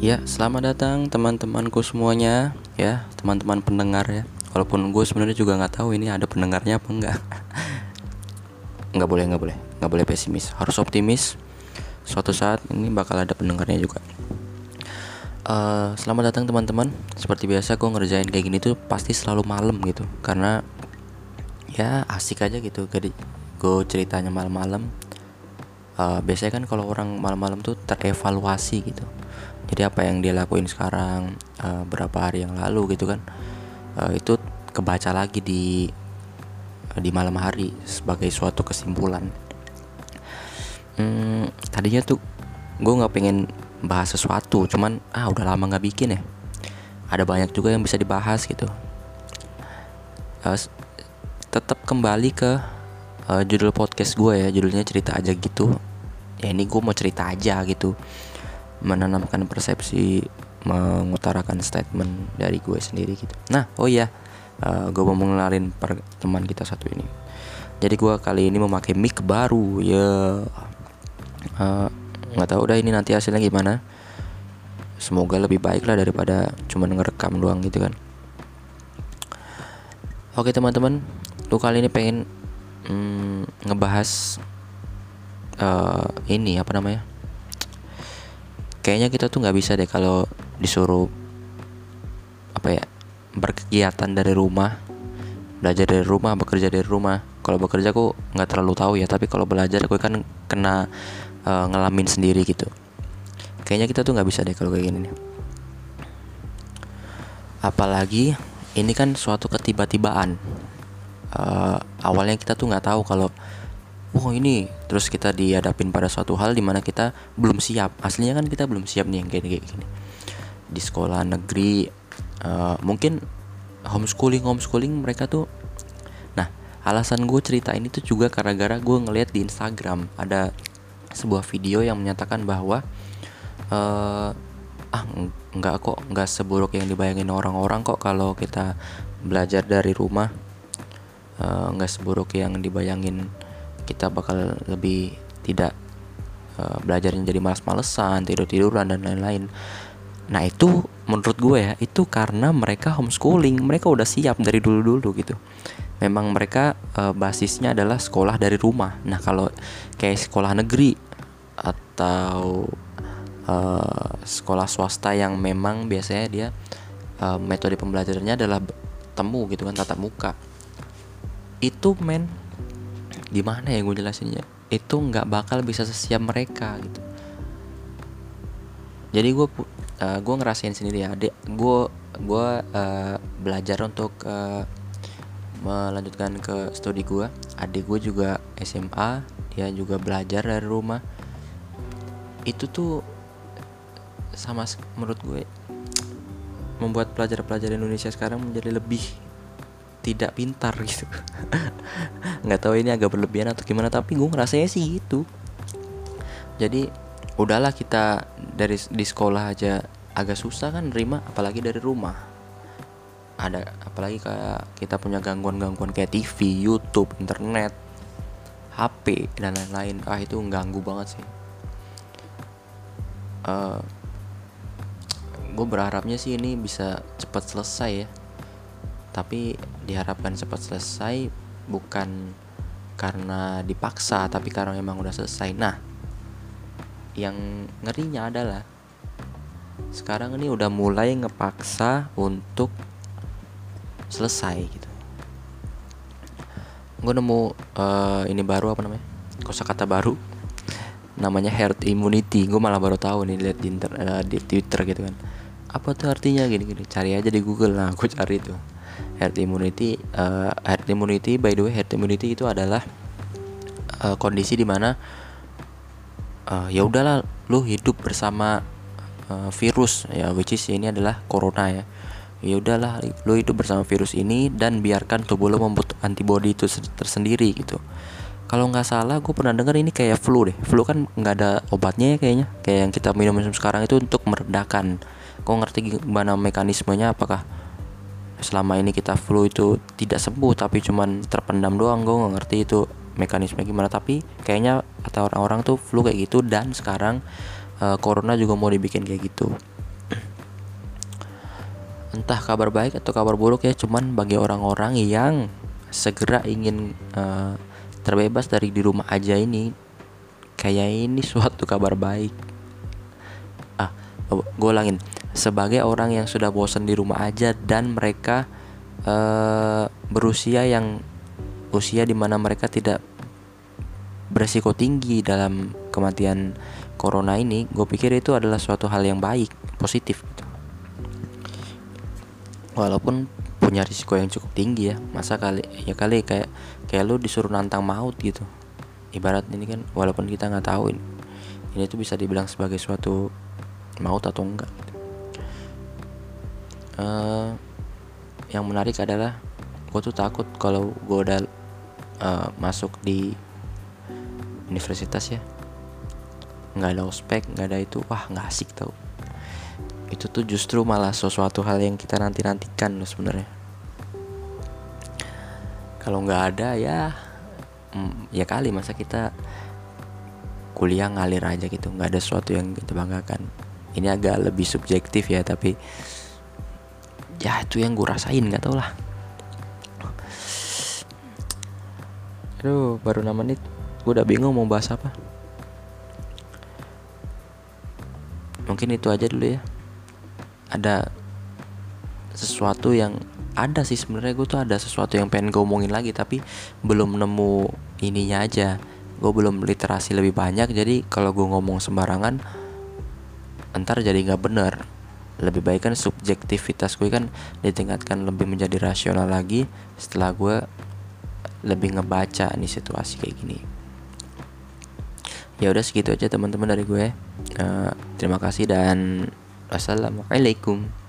Ya, selamat datang teman-temanku semuanya, ya, teman-teman pendengar ya. Walaupun gue sebenarnya juga nggak tahu ini ada pendengarnya apa enggak. nggak boleh, nggak boleh, nggak boleh pesimis. Harus optimis. Suatu saat ini bakal ada pendengarnya juga. Uh, selamat datang teman-teman. Seperti biasa gue ngerjain kayak gini tuh pasti selalu malam gitu, karena ya asik aja gitu. Jadi gue ceritanya malam-malam. Uh, biasanya kan kalau orang malam-malam tuh terevaluasi gitu jadi apa yang dia lakuin sekarang uh, berapa hari yang lalu gitu kan uh, itu kebaca lagi di di malam hari sebagai suatu kesimpulan. Hmm, tadinya tuh gue nggak pengen bahas sesuatu cuman ah udah lama nggak bikin ya. Ada banyak juga yang bisa dibahas gitu. Uh, tetap kembali ke uh, judul podcast gue ya judulnya cerita aja gitu. Ya ini gue mau cerita aja gitu menanamkan persepsi mengutarakan statement dari gue sendiri gitu. Nah oh iya uh, gue mau mengenalin teman kita satu ini. Jadi gue kali ini memakai mic baru ya. Uh, nggak tahu udah ini nanti hasilnya gimana. Semoga lebih baik lah daripada cuma ngerekam doang gitu kan. Oke teman-teman. Lu kali ini pengen mm, ngebahas uh, ini apa namanya kayaknya kita tuh nggak bisa deh kalau disuruh apa ya berkegiatan dari rumah belajar dari rumah bekerja dari rumah. Kalau bekerja aku nggak terlalu tahu ya tapi kalau belajar aku kan kena uh, ngalamin sendiri gitu. Kayaknya kita tuh nggak bisa deh kalau kayak gini apalagi ini kan suatu ketiba-tibaan uh, awalnya kita tuh nggak tahu kalau oh ini. Terus kita dihadapin pada suatu hal di mana kita belum siap. Aslinya kan kita belum siap nih yang kayak gini di sekolah negeri uh, mungkin homeschooling homeschooling mereka tuh nah alasan gue cerita ini tuh juga karena gara gue ngeliat di Instagram ada sebuah video yang menyatakan bahwa uh, ah nggak kok nggak seburuk yang dibayangin orang-orang kok kalau kita belajar dari rumah uh, nggak seburuk yang dibayangin kita bakal lebih tidak uh, belajarnya jadi malas-malesan, tidur-tiduran dan lain-lain. Nah, itu menurut gue ya, itu karena mereka homeschooling, mereka udah siap dari dulu-dulu gitu. Memang mereka uh, basisnya adalah sekolah dari rumah. Nah, kalau kayak sekolah negeri atau uh, sekolah swasta yang memang biasanya dia uh, metode pembelajarannya adalah temu gitu kan tatap muka. Itu men gimana ya gue jelasinnya? Itu nggak bakal bisa sesiap mereka gitu. Jadi gue uh, gue ngerasain sendiri ya adik gue gue uh, belajar untuk uh, melanjutkan ke studi gue adik gue juga SMA dia juga belajar dari rumah. Itu tuh sama menurut gue membuat pelajar-pelajar Indonesia sekarang menjadi lebih tidak pintar gitu. Nggak tahu ini agak berlebihan atau gimana tapi gue ngerasanya sih gitu. Jadi udahlah kita dari di sekolah aja agak susah kan nerima apalagi dari rumah. Ada apalagi kayak kita punya gangguan-gangguan kayak TV, YouTube, internet, HP dan lain-lain. Ah itu ganggu banget sih. Uh, eh, gue berharapnya sih ini bisa cepat selesai ya tapi diharapkan cepat selesai bukan karena dipaksa tapi karena memang udah selesai. Nah yang ngerinya adalah sekarang ini udah mulai ngepaksa untuk selesai gitu. Gue nemu uh, ini baru apa namanya? Kosakata baru. Namanya herd immunity. Gue malah baru tahu nih lihat di, uh, di twitter gitu kan. Apa tuh artinya? Gini gini cari aja di google. Nah gue cari tuh herd immunity uh, herd immunity by the way herd immunity itu adalah uh, kondisi di mana uh, ya udahlah lu hidup bersama uh, virus ya which is ini adalah corona ya. Ya udahlah lu hidup bersama virus ini dan biarkan tubuh lu membuat antibody itu tersendiri gitu. Kalau nggak salah gue pernah dengar ini kayak flu deh. Flu kan nggak ada obatnya ya kayaknya. Kayak yang kita minum minum sekarang itu untuk meredakan. Kau ngerti gimana mekanismenya? Apakah selama ini kita flu itu tidak sembuh tapi cuman terpendam doang. Gue nggak ngerti itu mekanisme gimana tapi kayaknya kata orang-orang tuh flu kayak gitu dan sekarang uh, corona juga mau dibikin kayak gitu. Entah kabar baik atau kabar buruk ya cuman bagi orang-orang yang segera ingin uh, terbebas dari di rumah aja ini kayak ini suatu kabar baik. Ah gue ulangin sebagai orang yang sudah bosan di rumah aja dan mereka uh, berusia yang usia di mana mereka tidak beresiko tinggi dalam kematian corona ini gue pikir itu adalah suatu hal yang baik positif gitu walaupun punya risiko yang cukup tinggi ya masa kali ya kali kayak kayak lu disuruh nantang maut gitu ibarat ini kan walaupun kita nggak tahu ini, ini tuh bisa dibilang sebagai suatu maut atau enggak. Uh, yang menarik adalah gue tuh takut kalau gue udah uh, masuk di universitas ya nggak ada ospek nggak ada itu wah nggak asik tau. Itu tuh justru malah sesuatu hal yang kita nanti nantikan loh sebenarnya. Kalau nggak ada ya mm, ya kali masa kita kuliah ngalir aja gitu nggak ada sesuatu yang kita banggakan. Ini agak lebih subjektif ya tapi ya itu yang gue rasain nggak tau lah. Aduh baru 6 menit. Gue udah bingung mau bahas apa. Mungkin itu aja dulu ya. Ada sesuatu yang ada sih sebenarnya. Gue tuh ada sesuatu yang pengen gue omongin lagi tapi belum nemu ininya aja. Gue belum literasi lebih banyak jadi kalau gue ngomong sembarangan entar jadi nggak bener lebih baik kan subjektivitas gue kan ditingkatkan lebih menjadi rasional lagi setelah gue lebih ngebaca nih situasi kayak gini. Ya udah segitu aja teman-teman dari gue. Uh, terima kasih dan Wassalamualaikum